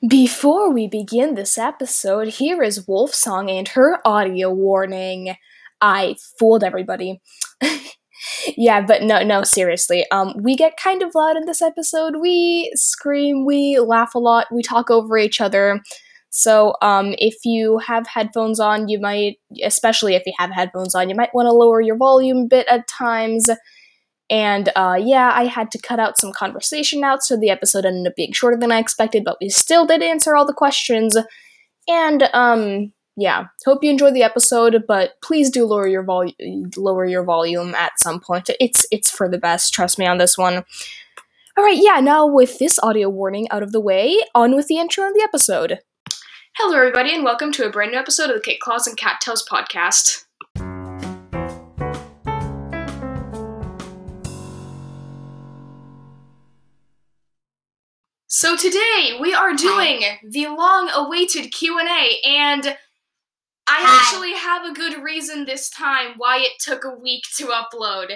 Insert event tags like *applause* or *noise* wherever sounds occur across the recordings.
Before we begin this episode, here is Wolf Song and her audio warning. I fooled everybody. *laughs* yeah, but no, no, seriously. Um, we get kind of loud in this episode. We scream, we laugh a lot, we talk over each other. So, um, if you have headphones on, you might, especially if you have headphones on, you might want to lower your volume a bit at times. And uh, yeah, I had to cut out some conversation out, so the episode ended up being shorter than I expected, but we still did answer all the questions. And um, yeah, hope you enjoyed the episode, but please do lower your volume, lower your volume at some point. It's it's for the best. Trust me on this one. All right, yeah. Now with this audio warning out of the way, on with the intro of the episode. Hello, everybody, and welcome to a brand new episode of the Kit Claws and Cat Tails podcast. So today we are doing the long-awaited Q&A and I Hi. actually have a good reason this time why it took a week to upload.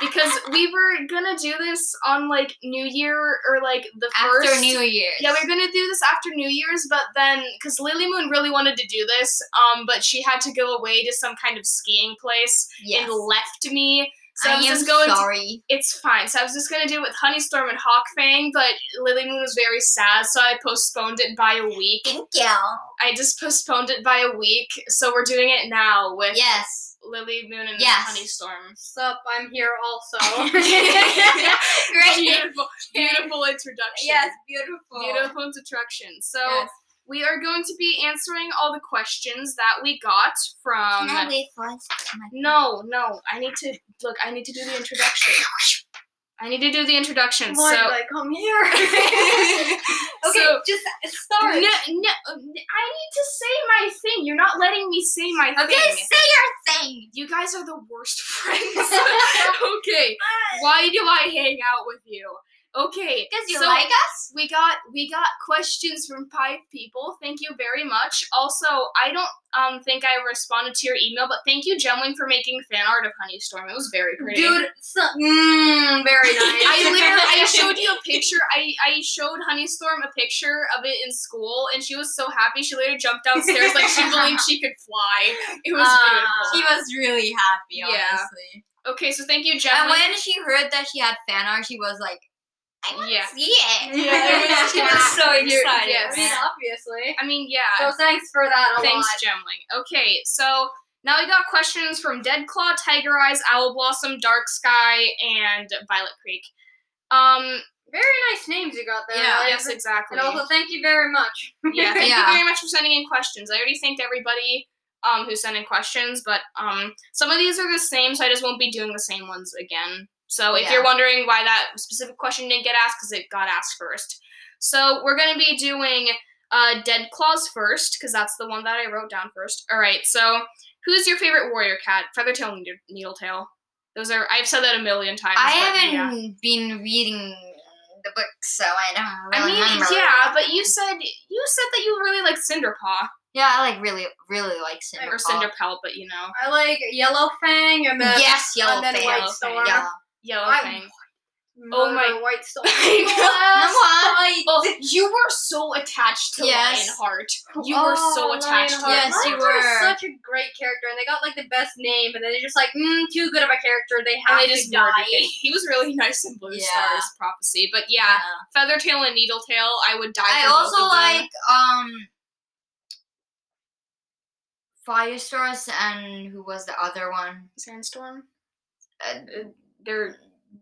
Because *laughs* we were gonna do this on like New Year or like the first After New Year's. Yeah, we were gonna do this after New Year's, but then because Lily Moon really wanted to do this, um, but she had to go away to some kind of skiing place yes. and left me. So I, I was am just going to it's fine. So I was just gonna do it with Honeystorm and Hawkfang, but Lily Moon was very sad, so I postponed it by a week. Thank you. I just postponed it by a week, so we're doing it now with Yes. Lily Moon and Yes. Honeystorm. Sup, I'm here also. *laughs* *laughs* Great. Beautiful, beautiful introduction. Yes, beautiful. Beautiful introduction. So Yes. We are going to be answering all the questions that we got from. Can I wait first? My- No, no. I need to look. I need to do the introduction. I need to do the introduction. Why so did I come here? *laughs* okay, So- just start. no. No, I need to say my thing. You're not letting me say my Okay, thing. say your thing. You guys are the worst *laughs* friends. *laughs* okay. Why do I hang out with you? Okay. Because you so like us? we got we got questions from five people. Thank you very much. Also, I don't um think I responded to your email, but thank you, Gemling, for making fan art of Honeystorm. It was very pretty. Dude, so, mm, very *laughs* nice. I literally I *laughs* showed you a picture. I I showed Honeystorm a picture of it in school, and she was so happy. She later jumped downstairs like she *laughs* believed she could fly. It was Ah. beautiful. She was really happy, Yeah. Okay, so thank you, And when she heard that she had fan art, she was like, I want Yeah. see it. Yeah, *laughs* it was- she was so excited. yes. I mean, obviously. I mean, yeah. So thanks for that a Thanks, lot. Gemling. Okay, so now we got questions from Deadclaw, Tiger Eyes, Owl Blossom, Dark Sky, and Violet Creek. Um, Very nice names you got there. Yeah. Liv. yes, exactly. And also, thank you very much. yeah, *laughs* thank Yeah. you very much for sending in questions. I already thanked everybody um who sent in questions, but um some of these are the same, so I just won't be doing the same ones again. So if Yeah. you're wondering why that specific question didn't get asked, because it got asked first. So we're gonna be doing uh Dead Claws first, because that's the one that I wrote down first. All right, so who's your favorite warrior cat? Feathertail, Needle- Needletail. Those are I've said that a million times. I but haven't yeah. been reading the book, so I don't I mean, remember. yeah, but you said you said that you really like Cinderpaw Yeah, I like really, really like Cinder. or Cinderpelt, but you know. I like Yellow Fang and then Yes, Yellow and then Fang. White Yellow Storm. Yeah. Yellow I'm- Fang. Oh my- my White *laughs* Storm. I Oh, you were so attached to Yes. Lionheart. You were so Oh, attached to Lionheart. Yes, you Lionheart is were. such a great character, and they got like the best name, and then they're just like, mm, too good of a character. They And have they to just die. *laughs* He was really nice in Blue Yeah. Stars Prophecy, but yeah, Feathertail and Needletail, I would die. I for both also of them. like um Firestars and who was the other one? Sandstorm. Uh, They're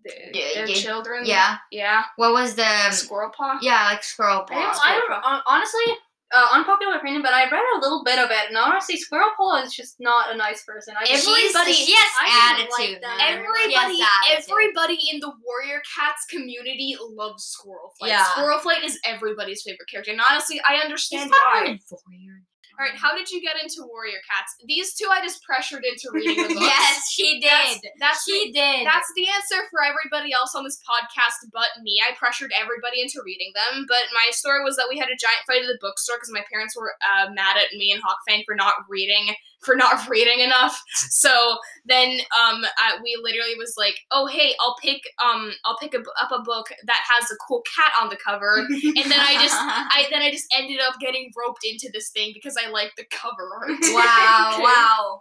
they're, Yeah, they're yeah. children. yeah. yeah. What was the Squirrel Paw. yeah like Squirrel I don't, Paw? I don't hon- honestly, uh, unpopular opinion, but I read a little bit of it, and honestly, Squirrel Paw is just not a nice person. I just- Everybody- She has I like attitude. Everybody, She attitude. everybody in the Warrior Cats community loves Squirrel Flight. Yeah. Squirrel Flight is everybody's favorite character, and honestly, I understand not why. really warrior. All right, how did you get into Warrior Cats? These two I just pressured into *laughs* reading the books. yes, she did. that's she the, did. that's the answer for everybody else on this podcast but me. I pressured everybody into reading them. But my story was that we had a giant fight at the bookstore because my parents were uh, mad at me and Hawkfang for not reading for not *laughs* reading enough. So then um I, we literally was like, "Oh, hey, I'll pick um I'll pick a, up a book that has a cool cat on the cover." And then I just *laughs* I then I just ended up getting roped into this thing because I liked the cover art. wow, *laughs* wow.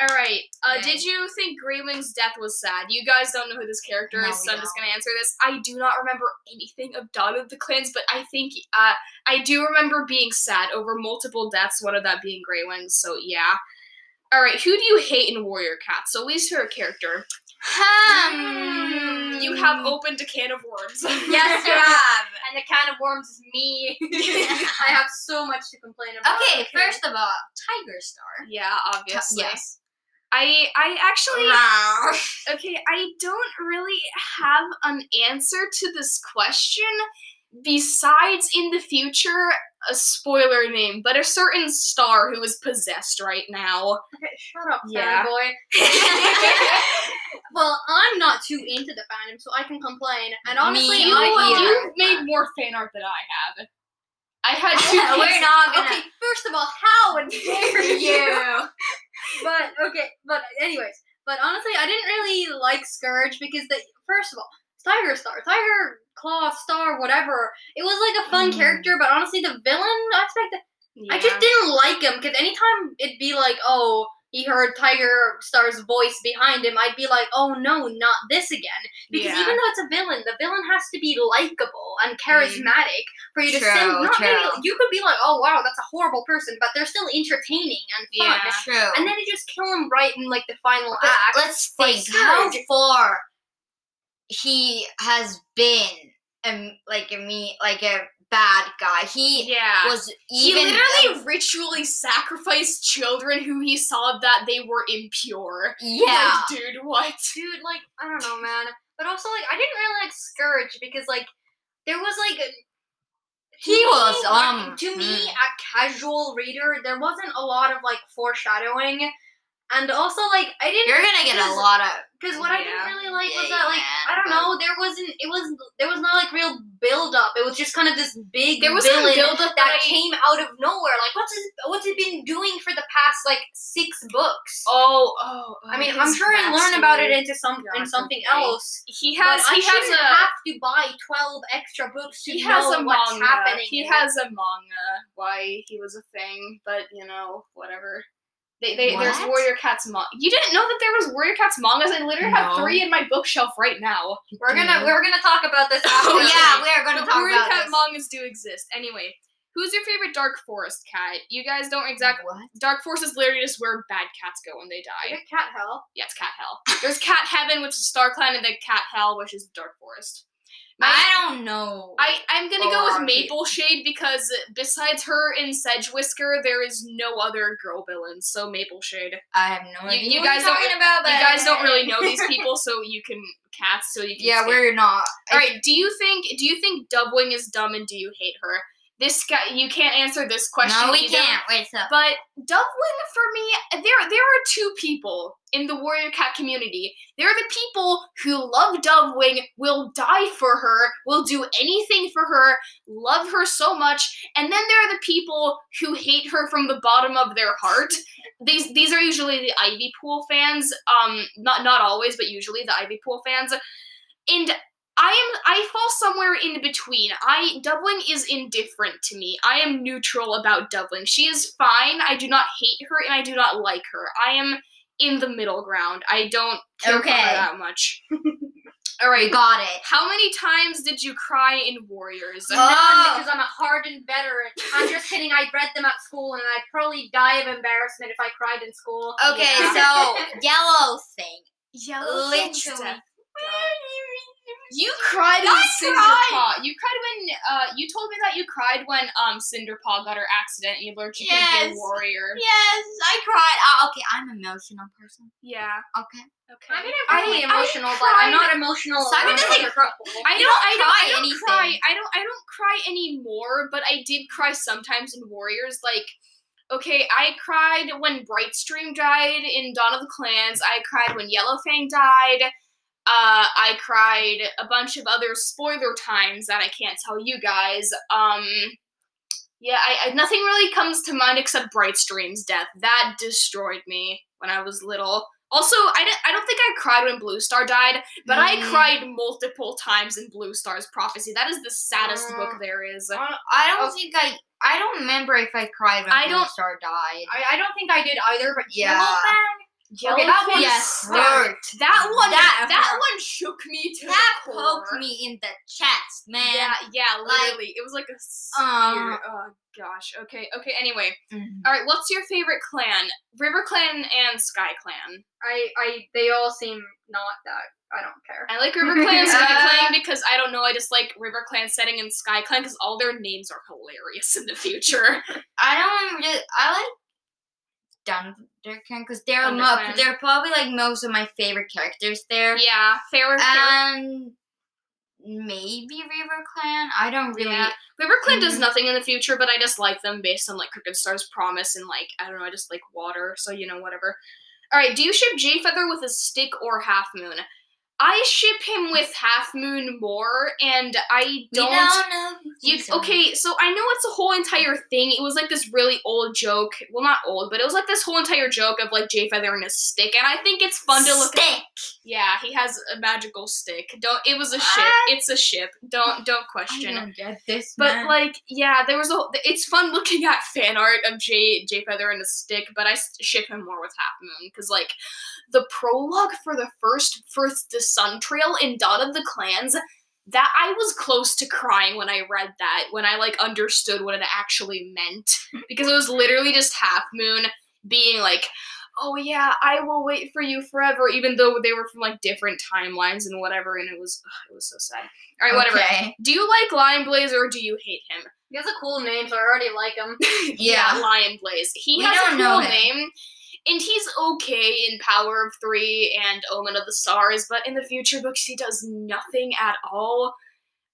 All right. Uh, Okay. Did you think Greywing's death was sad? You guys don't know who this character No, is, so we I'm just don't. gonna answer this. I do not remember anything of Dawn of the Clans, but I think uh, I do remember being sad over multiple deaths. One of that being Greywing. So yeah. All right. Who do you hate in Warrior Cat? So least favorite character. Hmm. You have opened a can of worms. Yes, you *laughs* have. And the can of worms is me. *laughs* I have so much to complain about. Okay, first of all, Tiger Star. yeah, obviously. Yes. I I actually Wow. Okay, I don't really have an answer to this question besides in the future a spoiler name, but a certain star who is possessed right now. Okay, shut up, Yeah. fanboy. *laughs* well, I'm not too into the fandom, so I can complain. And honestly, Me you, I either. you've made more fan art than I have. I had two We're not gonna. Okay, first of all, how and *laughs* dare you? But okay, but anyways, but honestly, I didn't really like Scourge because the first of all, Tiger Star, Tiger Claw Star, whatever. It was like a fun Mm. character, but honestly, the villain aspect, I just didn't like him because anytime it'd be like, oh, he heard Tiger Star's voice behind him, I'd be like, oh no, not this again. Because Yeah. even though it's a villain, the villain has to be likable and charismatic for you to True, send. Not true. maybe you could be like, oh wow, that's a horrible person, but they're still entertaining and fun. Yeah. True. And then you just kill him right in like the final But act. let's think how far he has been, um, like a me, like a bad guy. He yeah. was he even. literally ritually sacrificed children who he saw that they were impure. yeah. Like, dude, what? dude, like I don't know, man. But also, like I didn't really like Scourge because like there was like a- He was, like, um, to me mm. a casual reader. There wasn't a lot of like foreshadowing, and also like I didn't. You're gonna get a lot of. Because what I didn't really like was Yeah, that like man, I don't know there wasn't it was there was not like real build up. It was just kind of this big There was villain build-up that that I- came out of nowhere. Like what's his, what's it been doing for the past like six books? Oh, oh. oh I mean, I'm sure I learn about it into some Yeah, in something okay. else. He has. I has a. have to buy twelve extra books to he know has a what's manga. happening. He has a manga. Why he was a thing, but you know, whatever. They, they, there's Warrior Cats manga. You didn't know that there was Warrior Cats mangas? I literally have three in my bookshelf right now. We're gonna we're gonna talk about this *laughs* oh, after. Oh yeah, we are gonna the talk Warrior about Cat this. mangas do exist. Anyway, who's your favorite Dark Forest cat? You guys don't exactly. What? Dark Forest is literally just where bad cats go when they Is die. it cat hell? Yeah, it's Cat Hell. There's Cat Heaven, which is Star Clan, and then Cat Hell, which is Dark Forest. I don't know. I, I'm gonna go with Maple Shade because besides her and Sedge Whisker, there is no other girl villains. So Maple Shade. I have no You- idea. you what guys you're don't- talking about, You guys don't really know these *laughs* people, so you can cast. so you can. Yeah, skip. we're not. All right. Do you think? Do you think Dovewing is dumb, and do you hate her? This guy, you can't answer this question. no, we either. can't. Wait, so But Dovewing for me, there there are two people in the Warrior Cat community. There are the people who love Dovewing, will die for her, will do anything for her, love her so much, and then there are the people who hate her from the bottom of their heart. *laughs* these these are usually the Ivy Pool fans. Um, not not always, but usually the Ivy Pool fans. And I am I fall somewhere in between. I Dovewing is indifferent to me. I am neutral about Dovewing. She is fine. I do not hate her and I do not like her. I am in the middle ground. I don't care Okay. that much. *laughs* All right, got it. How many times did you cry in Warriors? Oh. None, because I'm a hardened veteran. I'm just *laughs* kidding. I read them at school, and I'd probably die of embarrassment if I cried in school. Okay, Yeah. so yellow thing. *laughs* Yellow Literally. You cried when. Cinderpaw. You cried when uh you told me that you cried when um Cinderpaw got her accident and you learned she could be a warrior. Yes, I cried. Oh, okay, I'm an emotional person. Yeah. Okay. Okay. I'm really I- emotional, I but I'm not emotional. Simon on doesn't other people. I don't, don't I don't, cry I don't anything. cry. I don't I don't cry anymore, but I did cry sometimes in Warriors. Like, Okay, I cried when Brightstream died in Dawn of the Clans. I cried when Yellowfang died. Uh, I cried a bunch of other spoiler times that I can't tell you guys. Um, yeah, I, I nothing really comes to mind except Brightstream's death. That destroyed me when I was little. Also, I, don't- think I cried when Blue Star died, but I Mm. cried multiple times in Blue Star's prophecy. That is the saddest Mm. book there is. I don't- I don't Oh. think I. I don't remember if I cried when I Blue Star died. I, I don't think I did either, but Yeah. Yellowfang. Okay, that one yes, hurt. hurt. That one, That that, hurt. one shook me to That the core. poked me in the chest, man. Yeah, yeah, Like, literally. it was like a spear. uh, oh gosh. Okay, okay. Anyway, Mhm. all right. What's your favorite clan? River Clan and Sky Clan. I, I, they all seem not that. I don't care. I like River Clan and *laughs* Sky Clan because I don't know. I just like River Clan setting and Sky Clan because all their names are hilarious in the future. *laughs* I don't really. I like ThunderClan because they're mo- they're probably like most of my favorite characters there. yeah, fair. And maybe River Clan. I don't really. Yeah. River Clan does Mhm. nothing in the future, but I just like them based on like Crooked Star's promise and like I don't know, I just like water, so you know whatever. All right, do you ship Jay Feather with a stick or Half Moon? I ship him with Half Moon more, and I don't. don't know. You, okay, so I know it's a whole entire thing. It was like this really old joke. Well, not old, but it was like this whole entire joke of like Jay Feather and his stick, and I think it's fun to look. Stick. Yeah, he has a magical stick. Don't. It was a ship. It's a ship. Don't don't question. I don't get this, But man. like, yeah, there was a. It's fun looking at fan art of Jay Jay Feather and a stick, but I ship him more with Half Moon because like, the prologue for the first first the Sun Trail in Dawn of the Clans. That I was close to crying when I read that when I like understood what it actually meant *laughs* because it was literally just Half Moon being like, "Oh yeah, I will wait for you forever," even though they were from like different timelines and whatever, and it was ugh, it was so sad. All right, whatever. Okay. Do you like Lion Blaze or do you hate him? He has a cool name, so I already like him. *laughs* Yeah. Lion Blaze. He We has don't a know cool him. name, and he's okay in Power of Three and Omen of the Stars, but in the future books he does nothing at all.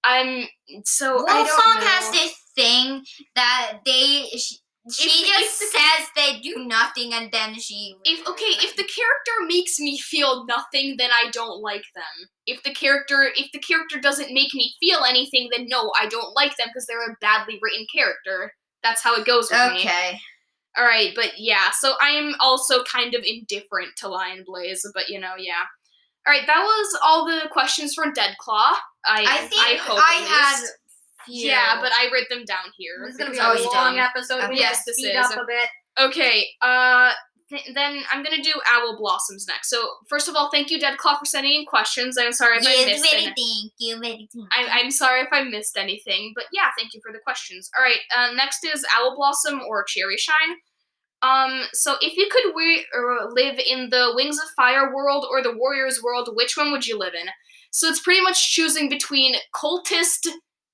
I'm so I don't Wolfsong know. has this thing that they. She, she If- just if the- says they do nothing and then she. if okay, if the character makes me feel nothing, then I don't like them. If the character if the character doesn't make me feel anything, then no, I don't like them because they're a badly written character. That's how it goes with me. All right, but yeah, so I am also kind of indifferent to Lion Blaze, but you know, yeah. All right, that was all the questions from Dead Claw. I I think I hope I had. few. Yeah, but I wrote them down here. This is gonna be a I long dumb. episode. Yes, this is. up a bit. Okay, uh, th- then I'm gonna do Owl Blossoms next. So first of all, thank you, Dead Claw, for sending in questions. I'm sorry if I Yes, missed very any. thank you, very thank you. I'm, I'm sorry if I missed anything, but yeah, thank you for the questions. All right, uh, next is Owl Blossom or Cherry Shine. Um, so if you could we- or live in the Wings of Fire world or the Warriors world, which one would you live in? So it's pretty much choosing between cultist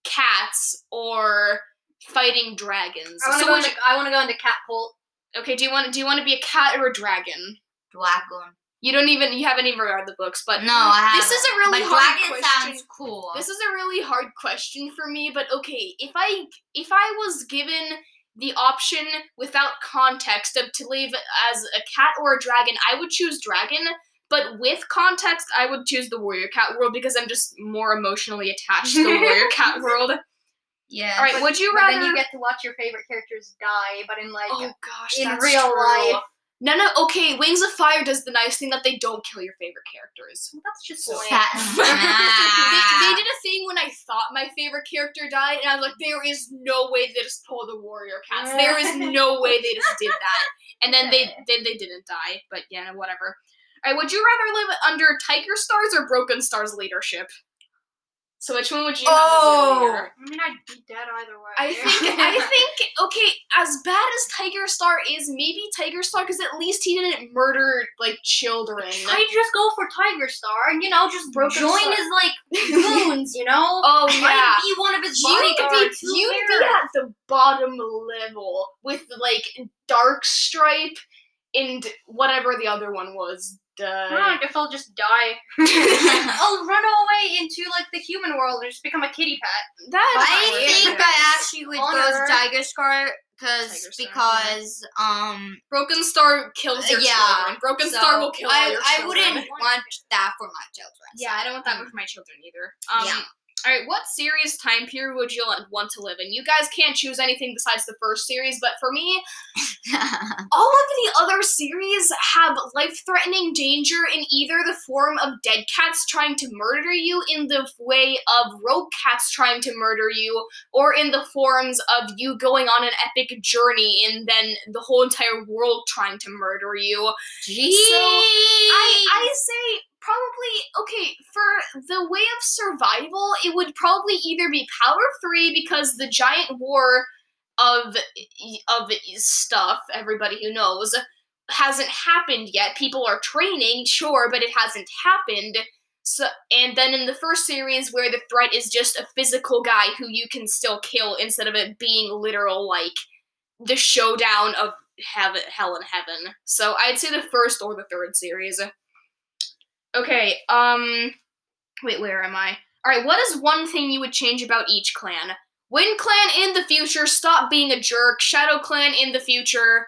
cats or fighting dragons. I want to So go would into. I want to go into cat cult. okay, do you want do you want to be a cat or a dragon? Dragon. You don't even you haven't even read the books, but No, I this is a really but hard dragon question. sounds cool. This is a really hard question for me, but okay, if I if I was given the option without context of to leave as a cat or a dragon, I would choose dragon. But with context, I would choose the warrior cat world because I'm just more emotionally attached to the warrior *laughs* cat world. yeah. All right, would you But rather? then you get to watch your favorite characters die, but in like oh gosh, in real true. life. No, no. Okay, Wings of Fire does the nice thing that they don't kill your favorite characters. that's just So lame. Fat- *laughs* they, they did a thing when I thought my favorite character died, and I was like, there is no way they just pulled the warrior cats. There is *laughs* no way they just did that. And then they *laughs* then they didn't die, but yeah, whatever. Alright, would you rather live under Tiger Stars or Broken Stars leadership? So which one would you Oh. I mean, I'd be dead either way. I think I *laughs* think okay, as bad as Tiger Star is, maybe Tiger Star because at least he didn't murder like children. I'd just go for Tiger Star and you know just Broken join Star. his like goons, you know. *laughs* Oh yeah. I'd be one of his You'd bodyguards. be, Who you'd be at the bottom level with like Dark Stripe and whatever the other one was. I guess I'll just die. *laughs* *laughs* I'll run away into like the human world and just become a kitty pet. That I think I actually would On go as Earth. Tiger Scar because Tiger Scar, because um Broken Star kills your Yeah, children. Broken so Star will kill I your I children. wouldn't want that for my children. Yeah, I don't want that Mm. for my children either. Um, Yeah. All right, what series time period would you want to live in? You guys can't choose anything besides the first series, but for me, *laughs* all of the other series have life-threatening danger in either the form of dead cats trying to murder you, in the way of rogue cats trying to murder you, or in the forms of you going on an epic journey and then the whole entire world trying to murder you. Jeez. I I say probably okay for the way of survival. It would probably either be Power Three because the giant war of of stuff everybody who knows hasn't happened yet. People are training, sure, but it hasn't happened. So and then in the first series where the threat is just a physical guy who you can still kill instead of it being literal like the showdown of heaven, hell and heaven. So I'd say the first or the third series. Okay, um, wait, where am I? All right, what is one thing you would change about each clan? Wind Clan in the future, stop being a jerk. Shadow Clan in the future,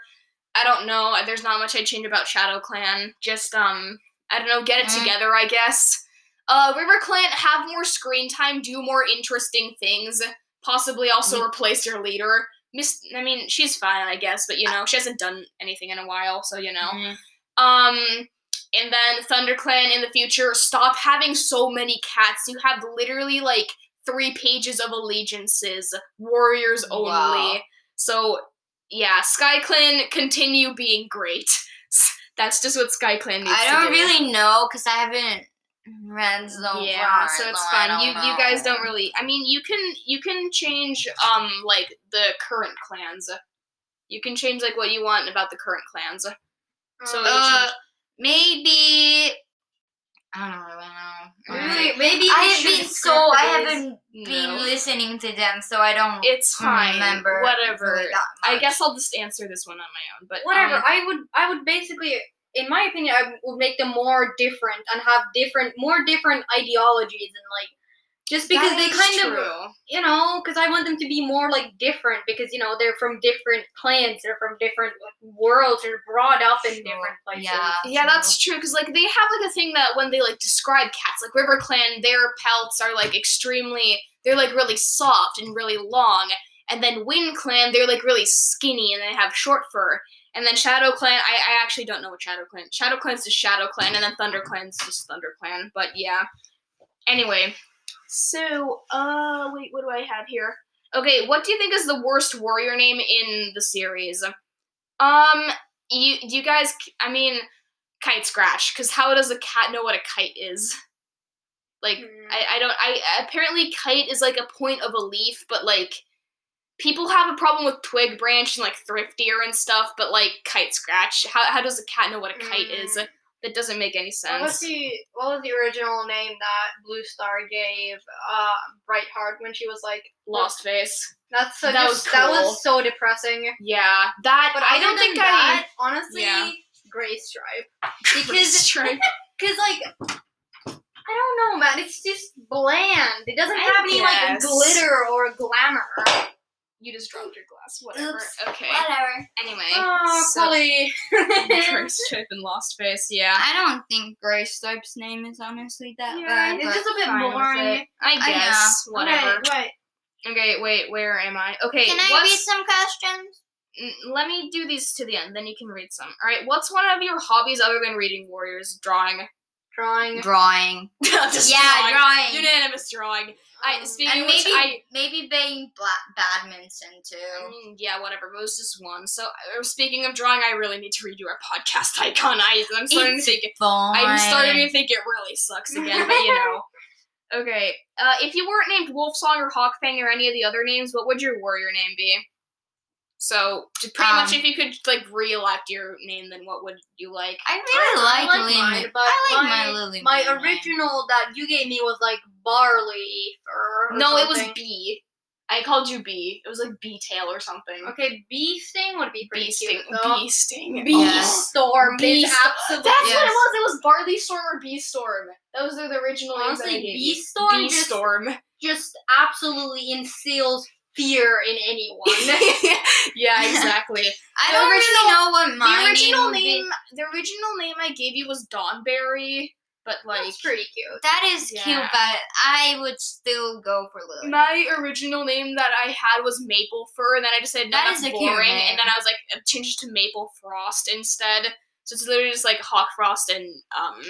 I don't know. There's not much I'd change about Shadow Clan. Just um, I don't know, get it Mm. together, I guess. Uh, River Clan have more screen time, do more interesting things. Possibly also Mm. replace your leader. Miss, I mean, she's fine, I guess, but you know, she hasn't done anything in a while, so you know. Mhm. Um, and then ThunderClan in the future, stop having so many cats. You have literally like three pages of allegiances, warriors only. Wow. So yeah, SkyClan continue being great. *laughs* That's just what SkyClan needs I don't do. really know because I haven't read so yeah, far. so it's I fine. You you guys don't really. I mean, you can you can change um like the current clans. You can change like what you want about the current clans. So Uh, maybe. I don't really know. Really, maybe I have been so I haven't been listening to them, so I don't It's fine. remember. Whatever. really I guess I'll just answer this one on my own. But whatever. um, I would I would basically, in my opinion, I would make them more different and have different, more different ideologies and like, just because that they is kind of, you know, because I want them to be more like different because you know they're from different clans, they're from different like, worlds, they're brought up in Sure, different places. yeah. Yeah, so- that's true. Because like they have like a thing that when they like describe cats, like River Clan, their pelts are like extremely, they're like really soft and really long, and then Wind Clan, they're like really skinny and they have short fur. And then Shadow Clan, I, I actually don't know what Shadow Clan. Shadow Clan's just Shadow Clan, and then Thunder Clan's just Thunder Clan. But yeah. Anyway, so uh, wait, what do I have here? Okay, what do you think is the worst warrior name in the series? Um, you you guys, I mean, Kite Scratch, because how does a cat know what a kite is? Like, Hmm. I, I don't, I apparently kite is like a point of a leaf, but like, people have a problem with Twig Branch and like Thriftear and stuff, but like Kite Scratch, how, how does a cat know what a kite is? That doesn't make any What was sense. the what was the original name that Blue Star gave uh Brightheart when she was like Lost Face. That's so That just, was that was so depressing. Yeah, that, But I don't think that, honestly, Yeah. Gray Stripe. *laughs* I. Because Stripe. *laughs* Cause like I don't know, man. It's just bland. It doesn't I have any like glitter or glamour. You just dropped your glass. Whatever. Oops. Okay. Whatever. Anyway. Oh, so-. Gray *laughs* Stripe *laughs* and Lost Face, yeah. I don't think Gray Stripe's name is honestly that yeah, bad. it's just a bit boring. I I guess. Whatever. Okay, wait. Okay, wait, where am I? Okay, Can I read some questions? Let me do these to the end, then you can read some. Alright, what's one of your hobbies other than reading Warriors? Drawing. Drawing. Drawing. *laughs* Yeah, drawing. Unanimous drawing. I, Um, speaking and of which, maybe I. maybe playing bla- badminton too. Yeah, whatever. But it was just one. So, uh, speaking of drawing, I really need to redo our podcast *laughs* icon. I, I'm starting It's to think Fine. I'm starting to think it really sucks *laughs* again, but you know. Okay, uh, if you weren't named Wolfsong or Hawkfang or any of the other names, what would your warrior name be? So, j- pretty much, Um, if you could like re-elect your name, then what would you like? I really I like, like Lily. mine, but I like my- my, Lily. My Moon name. original that you gave me was like barley or, or no, it was something. B. I called you B. It was like B tail or something. Okay, bee sting would be pretty Bee sting. cute. though. Bee sting. Bee Yeah. storm Bee is sto- absolutely. That's what it was. It was Barley Storm or Bee Storm. Those are the original names that Honestly, gave Bee. Storm Bee just- Storm. just absolutely instills fear in anyone. *laughs* yeah, exactly. *laughs* I The don't original- really know what my the original name. name, the original name I gave you was Dawnberry, but like That's pretty cute. That is cute, but I would still go for Lily. my original name that I had was Maple Fur, and then I just said no, That that's is a cute boring, and then I was like I changed it to Maple Frost instead. So it's literally just like Hawk Frost and um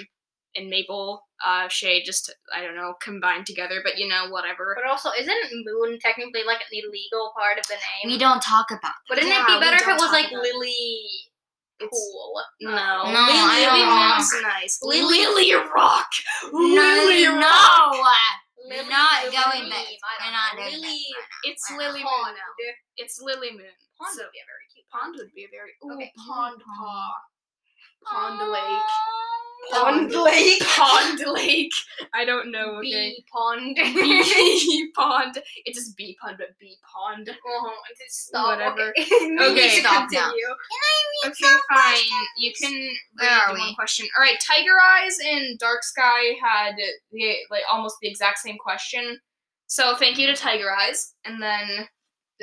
and Maple uh shade, just I don't know combined together, but you know whatever. But also, isn't moon technically like an illegal part of the name? we don't talk about that. Wouldn't Yeah, it be better if it was like. Lily It's- Pool? No, No, Lily, Lily want- nice. Lily- Lily Rock. Lily no, Rock. no. Lily not Lily going there. We're not doing Lily that. It's Lily Moon It's Lily Moon. Pond So- would be a very cute. Pond would be a very ooh, Okay. pond Pond. paw. Pond Lake. Pond Lake. Pond Lake. I don't know. Okay. Bee pond. *laughs* Bee pond. It's just bee pond, but bee pond. Uh-huh. Oh, just stop. Whatever. Okay. *laughs* Okay, stop now. continue. Okay, fine. You can Where read are the one we? question. All right, Tiger Eyes and Dark Sky had the like almost the exact same question. So thank you to Tiger Eyes, and then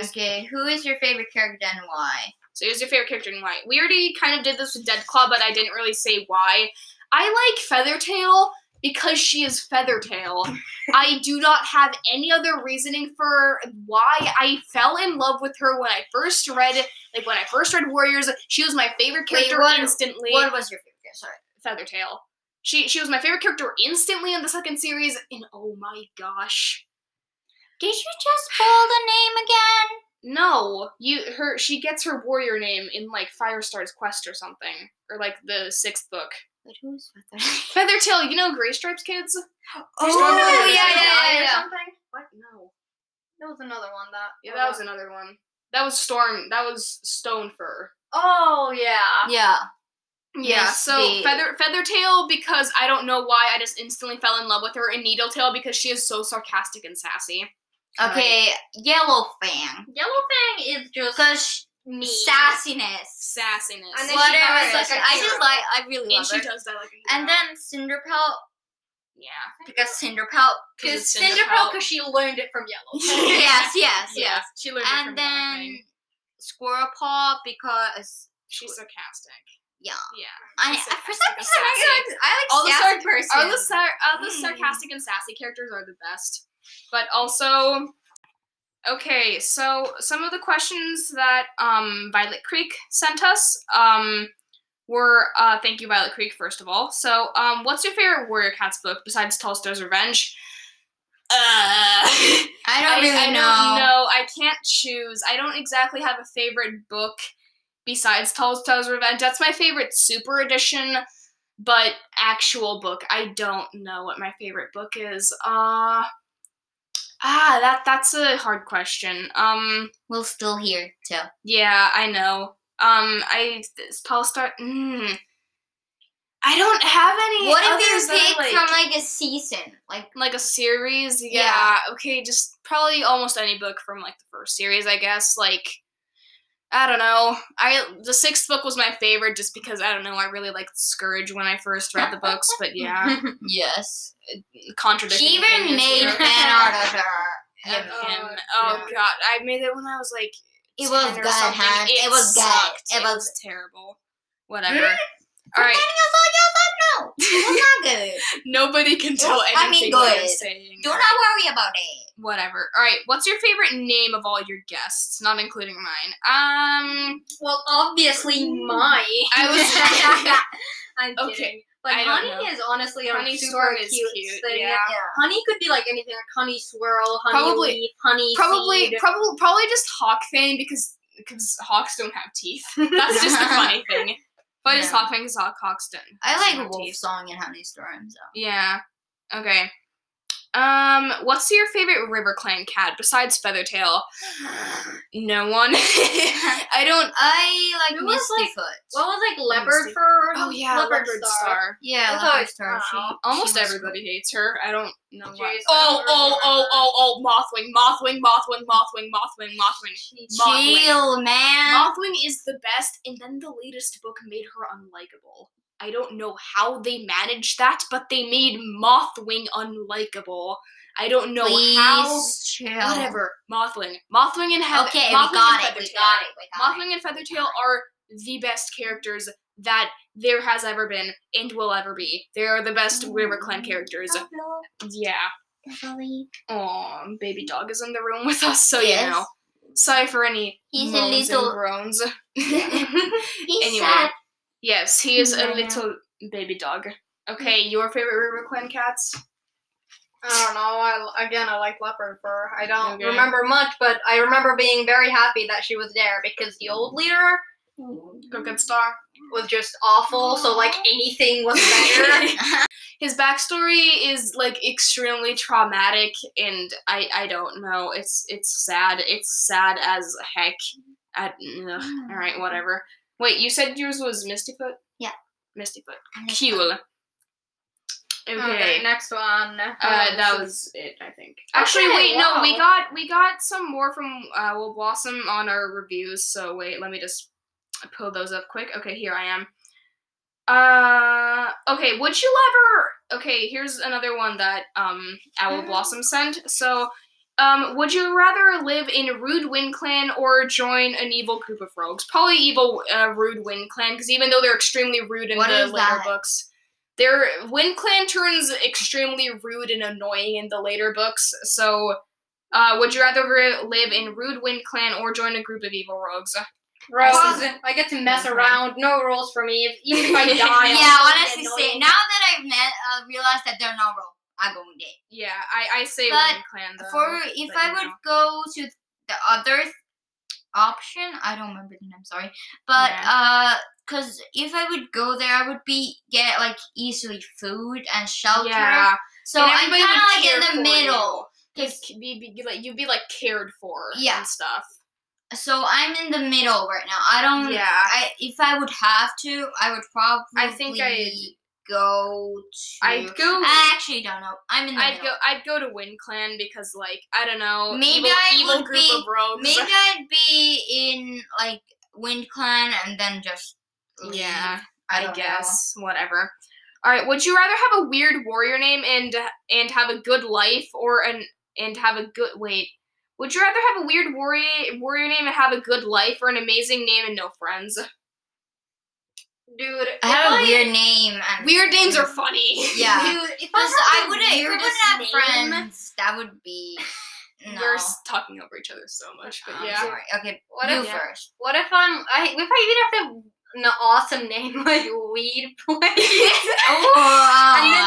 Okay, who is your favorite character and why? So who's your favorite character in white? We already kind of did this with Dead Claw, but I didn't really say why. I like Feathertail because she is Feathertail. *laughs* I do not have any other reasoning for why I fell in love with her when I first read like when I first read Warriors. She was my favorite Wait, character what- instantly. What was your favorite? Sorry. Feathertail. She she was my favorite character instantly in the second series, and oh my gosh. Did you just spoil the name again? No, you her she gets her warrior name in like Firestar's quest or something, or like the sixth book. But who's Feather? *laughs* Feathertail, you know Gray Stripes kids? *gasps* Oh, Stormfront yeah, Feathertail yeah, yeah, or yeah. something? What? No. That was another one. That. Yeah, that was another one. That was Storm. That was Stone Fur. Oh yeah. Yeah. Yeah, Miss so the- Feather Feathertail because I don't know why I just instantly fell in love with her, and Needletail because she is so sarcastic and sassy. Okay, Yellow Fang. Yellowfang is just Because me. sassiness. Sassiness. And then she Whatever. has, like, like, a I just like, I really and love she her. does that like a And hero. then Cinderpelt, yeah. because Cinderpelt. Cause Because Cinderpelt, Cinderpelt. because she learned it from Yellow. *laughs* yes, yes, Yeah, yes. she learned it from And the other then thing. Squirrel Paw, because she's sarcastic. yeah. Yeah. I, she's for some reason I like, I like All the sassy sar- person. All the, sar- all the Mm. sarcastic and sassy characters are the best. But also, okay, so some of the questions that um, Violet Creek sent us um, were uh, thank you, Violet Creek, first of all. So, um, what's your favorite Warrior Cats book besides Tallstar's Revenge? Uh, *laughs* I don't really I know. don't know. I can't choose. I don't exactly have a favorite book besides Tallstar's Revenge. That's my favorite super edition, but actual book, I don't know what my favorite book is. Uh Ah, that that's a hard question. Um we'll still hear too. yeah, I know. Um I this Tallstar mm, I don't have any What if you pick like. from like a season? Like like a series yeah. Yeah. okay just probably almost any book from like the first series i guess like i don't know i the sixth book was my favorite just because i don't know i really liked scourge when i first read the books but *laughs* yeah yes. Contradiction. She even made here. fan art of her. of Oh, him oh yeah. god i made it when i was like It was or good, huh? It was good. sucked. It it was- was terrible whatever hmm? all right no, it was not *laughs* good. nobody can tell Well, I anything mean, that i'm good. saying Do not worry about it. Whatever. All right, what's your favorite name of all your guests, not including mine? Um, Well, obviously my. I was- *laughs* *laughs* I'm Okay, kidding. But I honey know. is honestly a Honey super cute, cute, thing. yeah. Honey could be like anything, like honey swirl, honey Probably- leaf, honey probably, seed. probably, probably just Hawk thing because because hawks don't have teeth. *laughs* That's just the funny thing. But I just Yeah. Hawk Fang because Hawk Hawks don't. I like have Wolf teeth. Song and Honey Storm. So. Yeah. Okay. Um, what's your favorite River Clan cat besides Feathertail? No one. *laughs* I don't. I like Who was, like- what was like leopard fur? Oh yeah, leopard, Leopard star. Star. Yeah, That's Leopard like- Star. She. Almost she was everybody hates her. I don't know why. Jeez, Oh, oh, oh, oh, oh, Mothwing, Mothwing, Mothwing, Mothwing, Mothwing, Mothwing. Mothwing. Chill, man. Mothwing is the best, and then the latest book made her unlikable. I don't know how they managed that, but they made Mothwing unlikable. I don't know Please how. chill. Whatever. Mothwing. Mothwing and Heather. Okay, Mothwing we got and it. We got it. We got it. Mothwing and Feathertail are the best characters that there has ever been and will ever be. They are the best River Clan mm-hmm. characters. Yeah. Oh, baby dog is in the room with us, so Yes. you know. Sorry for any He's a moans little- and groans. *laughs* He's *laughs* Anyway. sad. Yes, he is a mm, little baby dog. Mm. Okay, your favorite River Clan cats? I don't know. I, again, I like leopard fur. I don't Okay. remember much, but I remember being very happy that she was there because the old leader Crooked Star. was just awful. So like anything was *laughs* better. *laughs* His backstory is like extremely traumatic, and I I don't know. It's it's sad. It's sad as heck. I, ugh, mm. all right, whatever. Wait, you said yours was Mistyfoot? Yeah. Mistyfoot. Cool. Okay. okay, next one. Uh, that was it, I think. Actually, Okay, wait, no, we got we got some more from uh, Owl Blossom on our reviews. So wait, let me just pull those up quick. Okay, here I am. Uh, okay, would you ever? Okay, here's another one that um Owl Blossom sent. So, um, would you rather live in Rude Wind Clan or join an evil group of rogues? Probably evil uh, Rude Wind Clan, because even though they're extremely rude in What the later that? books, their Wind Clan turns extremely rude and annoying in the later books. So, uh, would you rather re- live in Rude Wind Clan or join a group of evil rogues? Rogues. I I get to mess Mm-hmm. around. No rules for me. If, even if I *laughs* die. Yeah, honestly, say now that I've met, uh, realized that they're not wrong. I go it. Yeah, I, I say But Clan though. For if I would know. go to the other option, I don't remember the name. Sorry, but Yeah. uh, cause if I would go there, I would be get like easily food and shelter. Yeah, So I'm kind of like in the middle. you. You'd be, be like you'd be like cared for Yeah. and stuff. So I'm in the middle right now. I don't. Yeah. I if I would have to, I would probably. I think I'd- go to. I'd go. I actually don't know. I'm in the I'd middle. go. I'd go to Wind Clan because, like, I don't know, Maybe I would be-. Maybe I'd be in like Wind Clan and then just. Leave. yeah, I, I, guess whatever. All right. Would you rather have a weird warrior name and and have a good life, or an and have a good wait? Would you rather have a weird warrior warrior name and have a good life, or an amazing name and no friends? Dude, I have a I- weird name. And Weird names are funny. Yeah. *laughs* Dude, if I, I wouldn't. If I wouldn't have friends, that would be. *laughs* No. We're talking over each other so much, but yeah. Sorry. Okay. What you if- first. What if I'm? I if I even have to an awesome name *laughs* like weed place. Oh, And then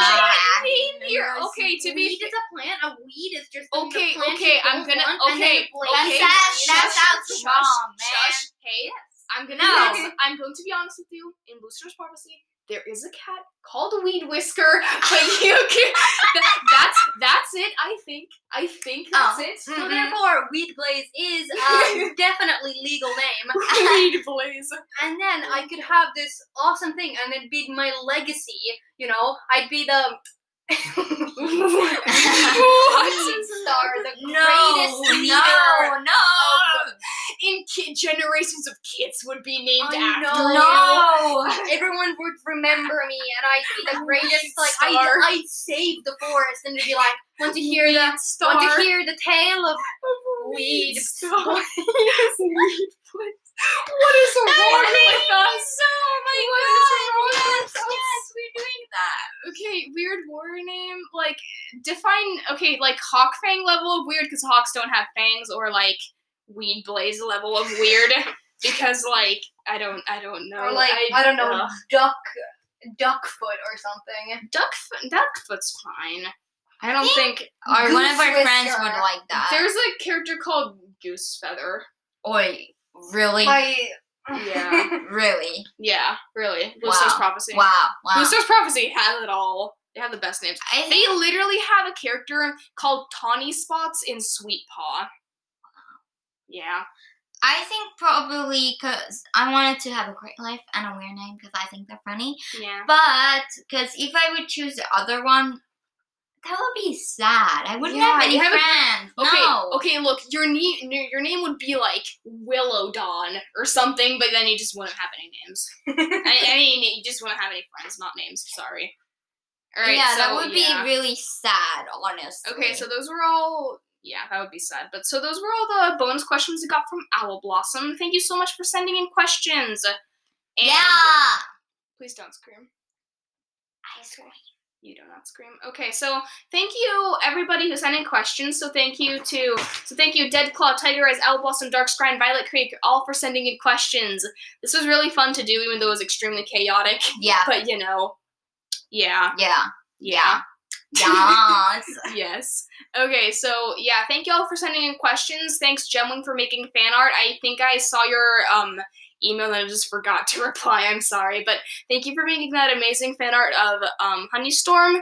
name here. Okay, to be weed is a plant. A weed is just Okay, plant okay, I'm gonna- want, and then okay, okay. sounds- that Shush, sounds shush, strong, man. Shush. Hey, I'm gonna. *laughs* No. I'm going to be honest with you. In Bluestar's Prophecy, there is a cat called Weed Whisker, but *laughs* you can. that- that's that's it. I think. I think that's Oh. it. So Mhm. therefore, weed blaze is a *laughs* definitely legal name. Weed Blaze. And then I could have this awesome thing, and it'd be my legacy. You know, I'd be the What? star, the No, greatest leader. no, no, In ki- generations of kids would be named I after know. you. no. *laughs* Everyone would remember me, and I'd be the greatest. Like I'd. I'd save the forest, and it'd be like, want to hear the, star. want to hear the tale of Weed star. *laughs* Weed. What is wrong with us? Oh my What god! with Yes, us? yes, we're doing that. Okay, weird warrior name. Like, define. Okay, like Hawk Fang level of weird because hawks don't have fangs, or like Weed Blaze level of weird *laughs* because like I don't I don't know. or like I, don't know, ugh. duck, duck foot or something. Duck Duckfoot's fine. I don't eh, think Or one of our friends would like that. there's a character called Goose Feather. Oi, really? I Yeah, *laughs* really? yeah, really. Wow. Prophecy. Wow, wow. Bluestar's Prophecy has it all. They have the best names. I They literally have a character called Tawny Spots in Sweet Paw. Yeah. I think probably because I wanted to have a great life and a weird name because I think they're funny. Yeah. But because if I would choose the other one, that would be sad. I wouldn't Yeah, have any have a- friends. Okay, no. okay, look, your name your name would be like Willow Dawn or something, but then you just wouldn't have any names. I, I *laughs* mean, you just wouldn't have any friends, not names. Sorry. All right. yeah, that would yeah. be really sad, honestly. Okay, so those were all. Yeah, that would be sad. But so those were all the bonus questions we got from Owl Blossom. Thank you so much for sending in questions. And yeah. Please don't scream. I swear. You do not scream. Okay, so thank you everybody who sent in questions. So thank you to so thank you Dead Claw, Tiger Eyes, Owl Blossom, Dark Sky, and Violet Creek all for sending in questions. This was really fun to do, even though it was extremely chaotic. Yeah. But you know, yeah, Yeah. yeah. Yes. *laughs* yes. Okay, so yeah, thank you all for sending in questions. Thanks, Gemwing, for making fan art. I think I saw your um email and I just forgot to *laughs* reply. I'm sorry, but thank you for making that amazing fan art of um Honeystorm.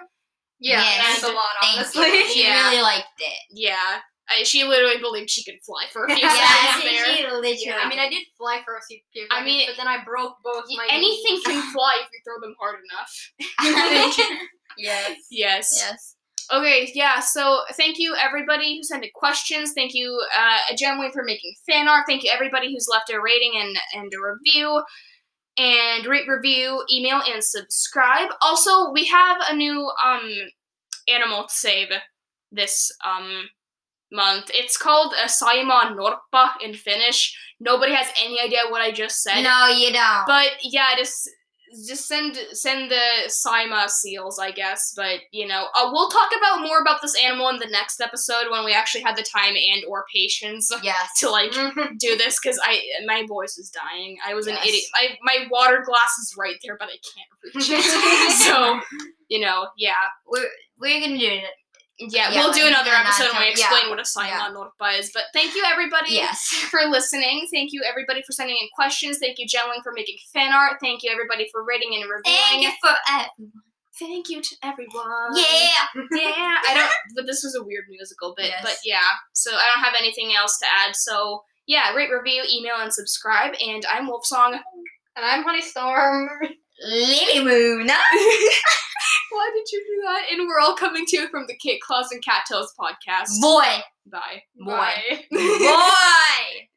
Yeah, Yes. that's a lot, Thank honestly. you. *laughs* She Yeah. really liked it. Yeah, I, she literally believed she could fly for a few Yeah, seconds she, there. she literally. Yeah. I mean, I did fly for a few few I mean, but then I broke both Y- my Anything knees. can fly if you throw them hard enough. Yes. yes. yes. Okay, yeah, so thank you everybody who sent in questions. Thank you, uh, Gemway for making fan art. Thank you everybody who's left a rating and, and a review. And rate, review, email, and subscribe. Also, we have a new um animal to save this um month. It's called a Saimaa Norppa in Finnish. Nobody has any idea what I just said. No, you don't. But yeah, just just send send the Saimaa seals, I guess. But you know, uh, we'll talk about more about this animal in the next episode when we actually have the time and or patience *laughs* yes. to like *laughs* do this because I my voice is dying. I was an idiot. I, my water glass is right there, but I can't reach it. *laughs* so you know, yeah, we're we're gonna do it. Yeah, Yeah, we'll do another episode when we yeah, explain what a Saimaa yeah. Norppa is. But thank you everybody Yes. *laughs* for listening. Thank you everybody for sending in questions. Thank you, Jenling, for making fan art. Thank you everybody for rating and reviewing. Thank you for everyone. Thank you to everyone. Yeah. *laughs* Yeah. I don't but this was a weird musical bit. Yes. But yeah. So I don't have anything else to add. So yeah, rate, review, email, and subscribe. And I'm Wolfsong. And I'm Honeystorm. Lily Moon. *laughs* Why did you do that? And we're all coming to you from the Kit Claws and Cattails podcast. Boy. Bye. Boy. Bye. Boy. *laughs*